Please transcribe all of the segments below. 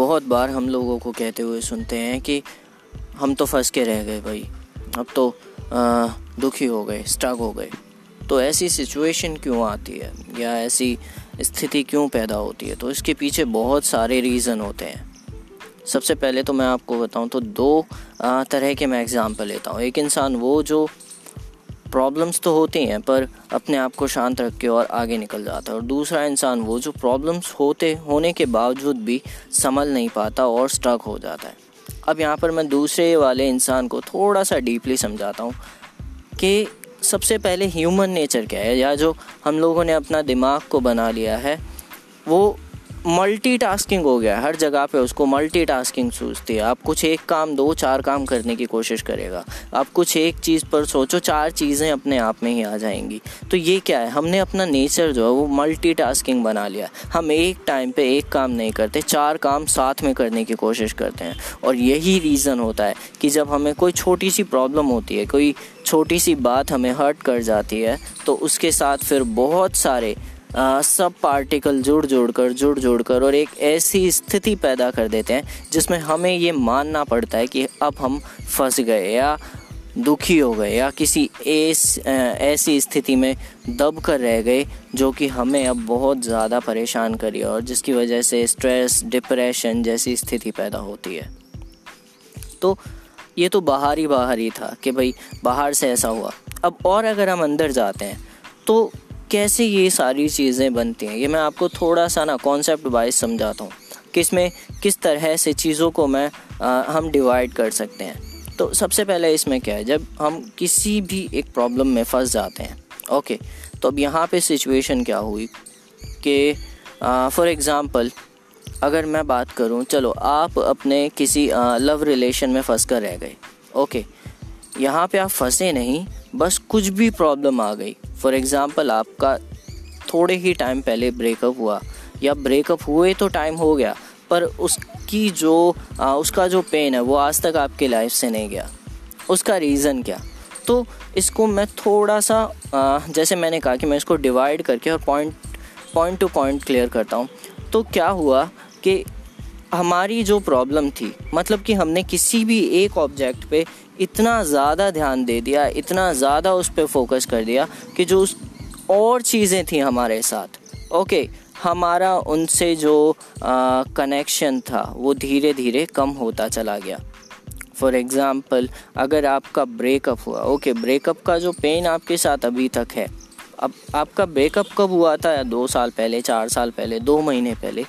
बहुत बार हम लोगों को कहते हुए सुनते हैं कि हम तो फंस के रह गए भाई। अब तो आ, दुखी हो गए स्टक हो गए। तो ऐसी सिचुएशन क्यों आती है? या ऐसी स्थिति क्यों पैदा होती है? तो इसके पीछे बहुत सारे रीज़न होते हैं। सबसे पहले तो मैं आपको बताऊँ तो दो तरह के मैं एग्ज़ाम्पल लेता हूँ। एक इंसान वो जो प्रॉब्लम्स तो होती हैं, पर अपने आप को शांत रख के और आगे निकल जाता है। और दूसरा इंसान वो जो प्रॉब्लम्स होते, होने के बावजूद भी संभल नहीं पाता और स्ट्रक हो जाता है। अब यहाँ पर मैं दूसरे वाले इंसान को थोड़ा सा डीपली समझाता हूँ कि सबसे पहले ह्यूमन नेचर क्या है? या जो हम लोगों ने अपना दिमाग को बना लिया है, वो मल्टीटास्किंग हो गया। है हर जगह पे उसको मल्टीटास्किंग सूझती है। आप कुछ एक काम दो, चार काम करने की कोशिश करेगा। आप कुछ एक चीज़ पर सोचो, चार चीज़ें अपने आप में ही आ जाएँगी। तो ये क्या है? हमने अपना नेचर जो है, वो मल्टीटास्किंग बना लिया। हम एक टाइम पे एक काम नहीं करते, चार काम साथ में करने की कोशिश करते हैं। और यही रीज़न होता है कि जब हमें कोई छोटी सी प्रॉब्लम होती है, कोई छोटी सी बात हमें हर्ट कर जाती है तो उसके साथ फिर बहुत सारे आ, सब पार्टिकल जुड़ जुड़ कर जुड़ जुड़ कर और एक ऐसी स्थिति पैदा कर देते हैं जिसमें हमें ये मानना पड़ता है कि अब हम फंस गए या दुखी हो गए या किसी ऐस, ऐसी स्थिति में दब कर रह गए जो कि हमें अब बहुत ज़्यादा परेशान करी और जिसकी वजह से स्ट्रेस डिप्रेशन जैसी स्थिति पैदा होती है। तो ये तो बाहर ही बाहर ही था कि भाई बाहर से ऐसा हुआ। अब और अगर हम अंदर जाते हैं तो कैसे ये सारी चीज़ें बनती हैं? ये मैं आपको थोड़ा सा ना कॉन्सेप्ट वाइज समझाता हूँ कि इसमें किस तरह से चीज़ों को मैं आ, हम डिवाइड कर सकते हैं। तो सबसे पहले इसमें क्या है? जब हम किसी भी एक प्रॉब्लम में फंस जाते हैं ओके तो अब यहाँ पे सिचुएशन क्या हुई कि फॉर एग्ज़ाम्पल अगर मैं बात करूँ चलो आप अपने किसी लव रिलेशन में फंस कर रह गए ओके यहाँ पे आप फंसे नहीं बस कुछ भी प्रॉब्लम आ गई। फॉर एग्ज़ाम्पल आपका थोड़े ही टाइम पहले ब्रेकअप हुआ। या ब्रेकअप हुए तो टाइम हो गया पर उसकी जो आ, उसका जो पेन है वो आज तक आपके लाइफ से नहीं गया। उसका रीज़न क्या? तो इसको मैं थोड़ा सा आ, जैसे मैंने कहा कि मैं इसको डिवाइड करके और point point to point clear करता हूँ। तो क्या हुआ कि हमारी जो प्रॉब्लम थी मतलब कि हमने किसी भी एक ऑब्जेक्ट पे इतना ज़्यादा ध्यान दे दिया, इतना ज़्यादा उस पर फोकस कर दिया कि जो उस और चीज़ें थी हमारे साथ। ओके हमारा उनसे जो कनेक्शन था, वो धीरे धीरे कम होता चला गया। फॉर एग्ज़ाम्पल अगर आपका ब्रेकअप हुआ ओके ब्रेकअप का जो पेन आपके साथ अभी तक है, अब आपका ब्रेकअप कब हुआ था? दो साल पहले, चार साल पहले, दो महीने पहले,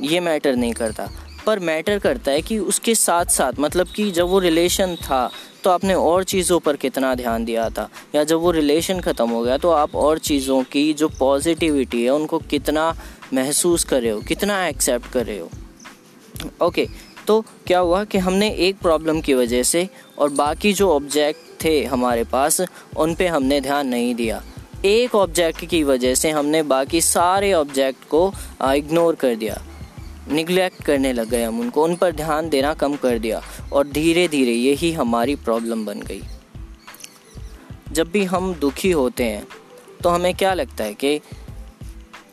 ये मैटर नहीं करता। पर मैटर करता है कि उसके साथ साथ मतलब कि जब वो रिलेशन था तो आपने और चीज़ों पर कितना ध्यान दिया था? या जब वो रिलेशन ख़त्म हो गया तो आप और चीज़ों की जो पॉजिटिविटी है, उनको कितना महसूस कर रहे हो? कितना एक्सेप्ट कर रहे हो? ओके तो क्या हुआ कि हमने एक प्रॉब्लम की वजह से और बाकी जो ऑब्जेक्ट थे हमारे पास, उन पे हमने ध्यान नहीं दिया। एक ऑब्जेक्ट की वजह से हमने बाकी सारे ऑब्जेक्ट को इग्नोर कर दिया। निगलेक्ट करने लग गए हम, उनको उन पर ध्यान देना कम कर दिया और धीरे धीरे यही हमारी प्रॉब्लम बन गई। जब भी हम दुखी होते हैं तो हमें क्या लगता है कि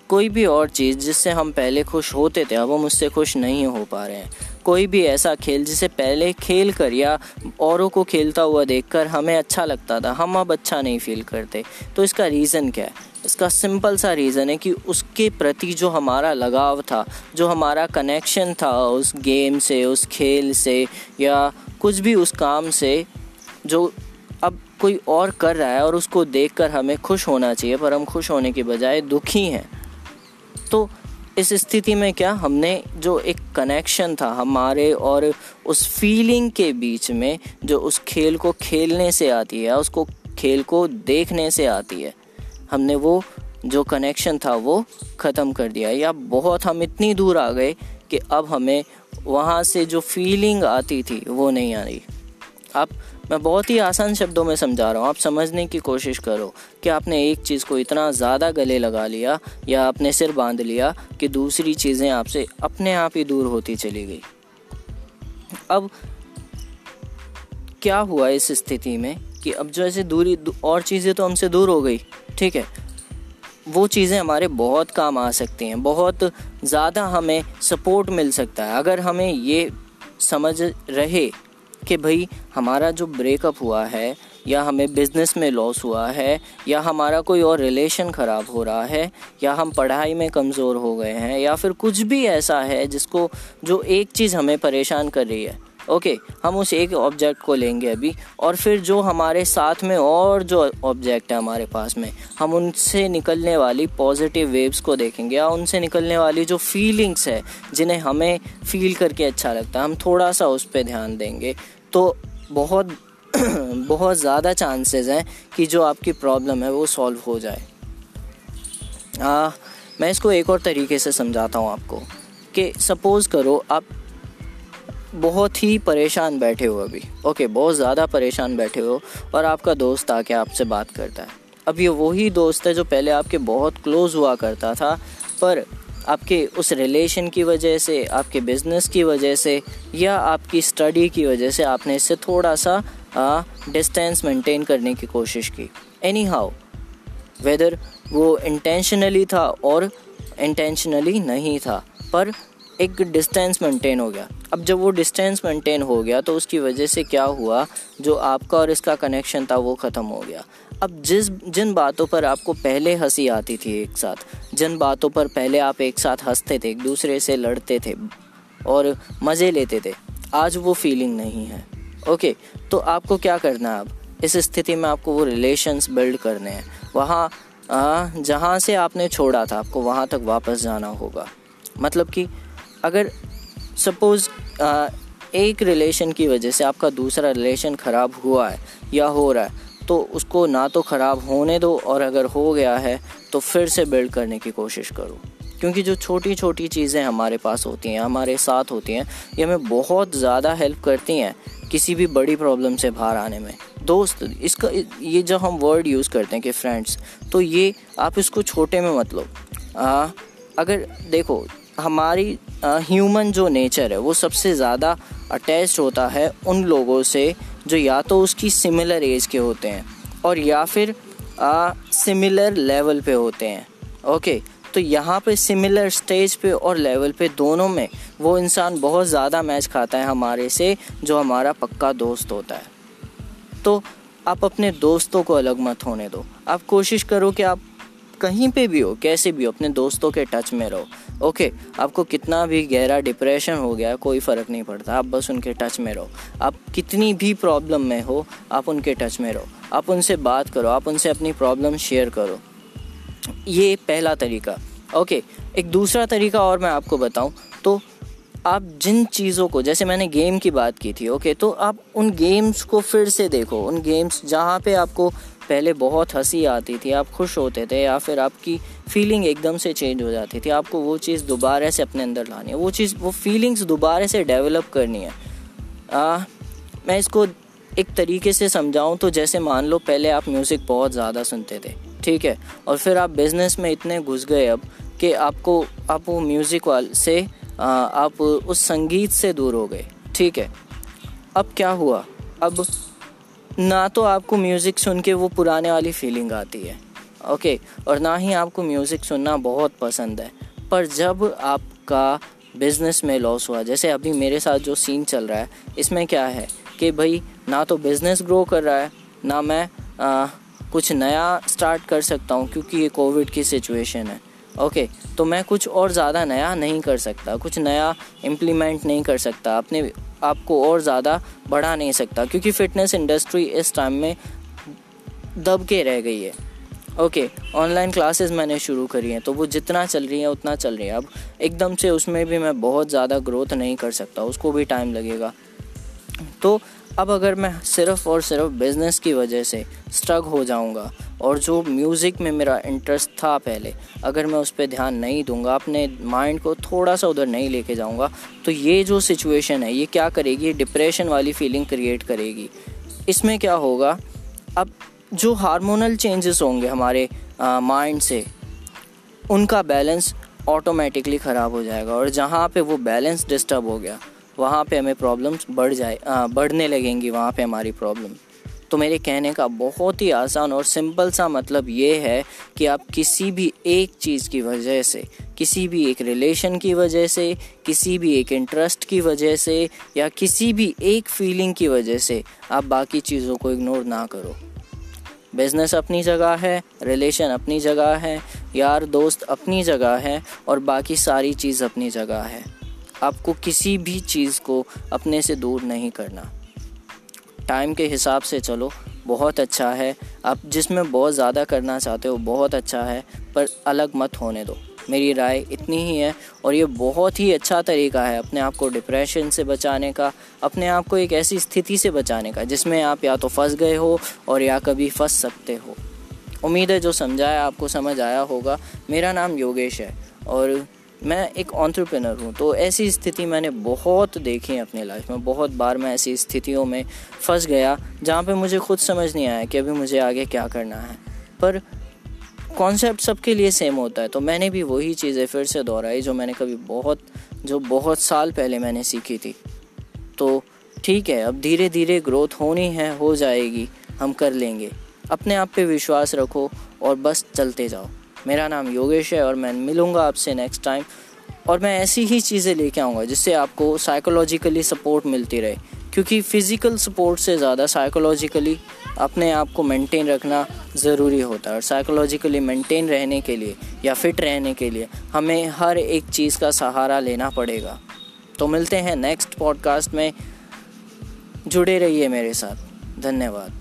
कोई भी और चीज़ जिससे हम पहले खुश होते थे, अब हम उससे खुश नहीं हो पा रहे हैं। कोई भी ऐसा खेल जिसे पहले खेल कर या औरों को खेलता हुआ देखकर हमें अच्छा लगता था, हम अब अच्छा नहीं फील करते। तो इसका रीज़न क्या है? इसका सिंपल सा रीज़न है कि उसके प्रति जो हमारा लगाव था, जो हमारा कनेक्शन था उस गेम से, उस खेल से, या कुछ भी उस काम से, जो अब कोई और कर रहा है और उसको देखकर हमें खुश होना चाहिए, पर हम खुश होने के बजाय दुखी हैं। तो इस स्थिति में क्या हमने जो एक कनेक्शन था हमारे और उस फीलिंग के बीच में जो उस खेल को खेलने से आती है, उसको खेल को देखने से आती है हमने वो जो कनेक्शन था वो ख़त्म कर दिया। या बहुत हम इतनी दूर आ गए कि अब हमें वहाँ से जो फीलिंग आती थी वो नहीं आ रही। आप, मैं बहुत ही आसान शब्दों में समझा रहा हूँ। आप समझने की कोशिश करो कि आपने एक चीज़ को इतना ज़्यादा गले लगा लिया या आपने सिर बाँध लिया कि दूसरी चीज़ें आपसे अपने आप ही दूर होती चली गई। अब क्या हुआ इस स्थिति में कि अब जो ऐसे दूरी, और चीज़ें तो हमसे दूर हो गई। ठीक है? वो चीज़ें हमारे बहुत काम आ सकती हैं, बहुत ज़्यादा हमें सपोर्ट मिल सकता है। अगर हमें ये समझ रहे कि भाई हमारा जो ब्रेकअप हुआ है, या हमें बिज़नेस में लॉस हुआ है, या हमारा कोई और रिलेशन ख़राब हो रहा है, या हम पढ़ाई में कमज़ोर हो गए हैं, या फिर कुछ भी ऐसा है जिसको, जो एक चीज़ हमें परेशान कर रही है ओके हम उस एक ऑब्जेक्ट को लेंगे अभी और फिर जो हमारे साथ में और जो ऑब्जेक्ट है हमारे पास में हम उनसे निकलने वाली पॉजिटिव वेव्स को देखेंगे या उनसे निकलने वाली जो फीलिंग्स है जिन्हें हमें फील करके अच्छा लगता है हम थोड़ा सा उस पर ध्यान देंगे। तो बहुत बहुत ज़्यादा चांसेस हैं कि जो आपकी प्रॉब्लम है वो सॉल्व हो जाए। आ, मैं इसको एक और तरीके से समझाता हूँ आपको कि सपोज़ करो आप बहुत ही परेशान बैठे हो अभी। ओके बहुत ज़्यादा परेशान बैठे हो और आपका दोस्त आके आपसे बात करता है। अब ये वही दोस्त है जो पहले आपके बहुत क्लोज़ हुआ करता था, पर आपके उस रिलेशन की वजह से, आपके बिज़नेस की वजह से या आपकी स्टडी की वजह से आपने इससे थोड़ा सा डिस्टेंस मेंटेन करने की कोशिश की। एनी हाउ वेदर वो इंटेंशनली था और इंटेंशनली नहीं था, पर एक डिस्टेंस मेंटेन हो गया। अब जब वो डिस्टेंस मेंटेन हो गया तो उसकी वजह से क्या हुआ? जो आपका और इसका कनेक्शन था, वो ख़त्म हो गया। अब जिस, जिन बातों पर आपको पहले हँसी आती थी एक साथ, जिन बातों पर पहले आप एक साथ हँसते थे, एक दूसरे से लड़ते थे और मज़े लेते थे, आज वो फीलिंग नहीं है। ओके तो आपको क्या करना है अब? इस स्थिति में आपको वो रिलेशंस बिल्ड करने हैं। वहाँ जहाँ से आपने छोड़ा था, आपको वहाँ तक वापस जाना होगा। मतलब कि अगर सपोज़ एक रिलेशन की वजह से आपका दूसरा रिलेशन ख़राब हुआ है या हो रहा है तो उसको ना तो ख़राब होने दो और अगर हो गया है तो फिर से बिल्ड करने की कोशिश करो। क्योंकि जो छोटी छोटी चीज़ें हमारे पास होती हैं, हमारे साथ होती हैं, ये हमें बहुत ज़्यादा हेल्प करती हैं किसी भी बड़ी प्रॉब्लम से बाहर आने में। दोस्त, इसका, ये जब हम वर्ड यूज़ करते हैं कि फ्रेंड्स तो ये आप इसको छोटे में मत लो। अगर देखो हमारी ह्यूमन जो नेचर है, वो सबसे ज़्यादा अटैच होता है उन लोगों से जो या तो उसकी सिमिलर एज के होते हैं और या फिर सिमिलर लेवल पे होते हैं। ओके तो यहाँ पे सिमिलर स्टेज पे और लेवल पे दोनों में वो इंसान बहुत ज़्यादा मैच खाता है हमारे से, जो हमारा पक्का दोस्त होता है। तो आप अपने दोस्तों को अलग मत होने दो। आप कोशिश करो कि आप कहीं पे भी हो, कैसे भी हो, अपने दोस्तों के टच में रहो। ओके आपको कितना भी गहरा डिप्रेशन हो गया, कोई फ़र्क नहीं पड़ता। आप बस उनके टच में रहो। आप कितनी भी प्रॉब्लम में हो, आप उनके टच में रहो। आप उनसे बात करो, आप उनसे अपनी प्रॉब्लम शेयर करो। ये पहला तरीका। ओके एक दूसरा तरीका और मैं आपको बताऊँ। तो आप जिन चीज़ों को, जैसे मैंने गेम की बात की थी ओके तो आप उन गेम्स को फिर से देखो। उन गेम्स जहाँ पे आपको पहले बहुत हँसी आती थी आप खुश होते थे या फिर आपकी फीलिंग एकदम से चेंज हो जाती थी आपको वो चीज़ दोबारा से अपने अंदर लानी है वो चीज़ वो फीलिंग्स दोबारा से डेवलप करनी है। आ, मैं इसको एक तरीके से समझाऊँ तो जैसे मान लो पहले आप म्यूज़िक बहुत ज़्यादा सुनते थे ठीक है? और फिर आप बिज़नेस में इतने घुस गए अब कि आपको आप वो म्यूज़िक वाल से आ, आप उस संगीत से दूर हो गए ठीक है? अब क्या हुआ? अब ना तो आपको म्यूज़िक सुन के वो पुराने वाली फीलिंग आती है। ओके और ना ही आपको म्यूज़िक सुनना बहुत पसंद है। पर जब आपका बिज़नेस में लॉस हुआ जैसे अभी मेरे साथ जो सीन चल रहा है इसमें क्या है कि भाई ना तो बिज़नेस ग्रो कर रहा है ना मैं आ, कुछ नया स्टार्ट कर सकता हूँ क्योंकि ये कोविड की सिचुएशन है। ओके तो मैं कुछ और ज़्यादा नया नहीं कर सकता कुछ नया इम्प्लीमेंट नहीं कर सकता अपने आपको और ज़्यादा बढ़ा नहीं सकता, क्योंकि फ़िटनेस इंडस्ट्री इस टाइम में दब के रह गई है। ओके ऑनलाइन क्लासेस मैंने शुरू करी हैं तो वो जितना चल रही हैं, उतना चल रही है। अब एकदम से उसमें भी मैं बहुत ज़्यादा ग्रोथ नहीं कर सकता, उसको भी टाइम लगेगा। तो अब अगर मैं सिर्फ़ और सिर्फ़ बिज़नेस की वजह से स्ट्रग हो जाऊँगा और जो म्यूज़िक में मेरा इंटरेस्ट था पहले अगर मैं उस पर ध्यान नहीं दूँगा अपने माइंड को थोड़ा सा उधर नहीं लेके जाऊँगा तो ये जो सिचुएशन है ये क्या करेगी? डिप्रेशन वाली फीलिंग क्रिएट करेगी। इसमें क्या होगा? अब जो हार्मोनल चेंजेस होंगे हमारे माइंड से उनका बैलेंस ऑटोमेटिकली ख़राब हो जाएगा और जहाँ पे वो बैलेंस डिस्टर्ब हो गया वहाँ पे हमें प्रॉब्लम्स बढ़ जाए आ, बढ़ने लगेंगी वहाँ पे हमारी प्रॉब्लम तो मेरे कहने का बहुत ही आसान और सिंपल सा मतलब ये है कि आप किसी भी एक चीज़ की वजह से, किसी भी एक रिलेशन की वजह से, किसी भी एक इंटरेस्ट की वजह से, या किसी भी एक फीलिंग की वजह से आप बाकी चीज़ों को इग्नोर ना करो। बिज़नेस अपनी जगह है रिलेशन अपनी जगह है, यार दोस्त अपनी जगह है, और बाकी सारी चीज़ अपनी जगह है। आपको किसी भी चीज़ को अपने से दूर नहीं करना। टाइम के हिसाब से चलो, बहुत अच्छा है। आप जिसमें बहुत ज़्यादा करना चाहते हो, बहुत अच्छा है, पर अलग मत होने दो। मेरी राय इतनी ही है, और ये बहुत ही अच्छा तरीका है अपने आप को डिप्रेशन से बचाने का, अपने आप को एक ऐसी स्थिति से बचाने का, जिसमें आप या तो फंस गए हो, और या कभी फंस सकते हो। उम्मीद है जो समझाया, आपको समझ आया होगा। मेरा नाम योगेश है, और मैं एक ऑन्ट्रप्रनर हूँ तो ऐसी स्थिति मैंने बहुत देखी है अपनी लाइफ में। बहुत बार मैं ऐसी स्थितियों में फंस गया, जहाँ पे मुझे खुद समझ नहीं आया कि अभी मुझे आगे क्या करना है। पर कॉन्सेप्ट सबके लिए सेम होता है तो मैंने भी वही चीज़ें फिर से दोहराई जो मैंने कभी बहुत, जो बहुत साल पहले मैंने सीखी थी। तो ठीक है, अब धीरे धीरे ग्रोथ होनी है, हो जाएगी, हम कर लेंगे। अपने आप पे विश्वास रखो और बस चलते जाओ। मेरा नाम योगेश है और मैं मिलूँगा आपसे नेक्स्ट टाइम और मैं ऐसी ही चीज़ें लेके आऊँगा जिससे आपको साइकोलॉजिकली सपोर्ट मिलती रहे। क्योंकि फ़िज़िकल सपोर्ट से ज़्यादा साइकोलॉजिकली अपने आप को मेंटेन रखना ज़रूरी होता है। और साइकोलॉजिकली मेंटेन रहने के लिए या फिट रहने के लिए हमें हर एक चीज़ का सहारा लेना पड़ेगा। तो मिलते हैं नेक्स्ट पॉडकास्ट में। जुड़े रहिए मेरे साथ। धन्यवाद।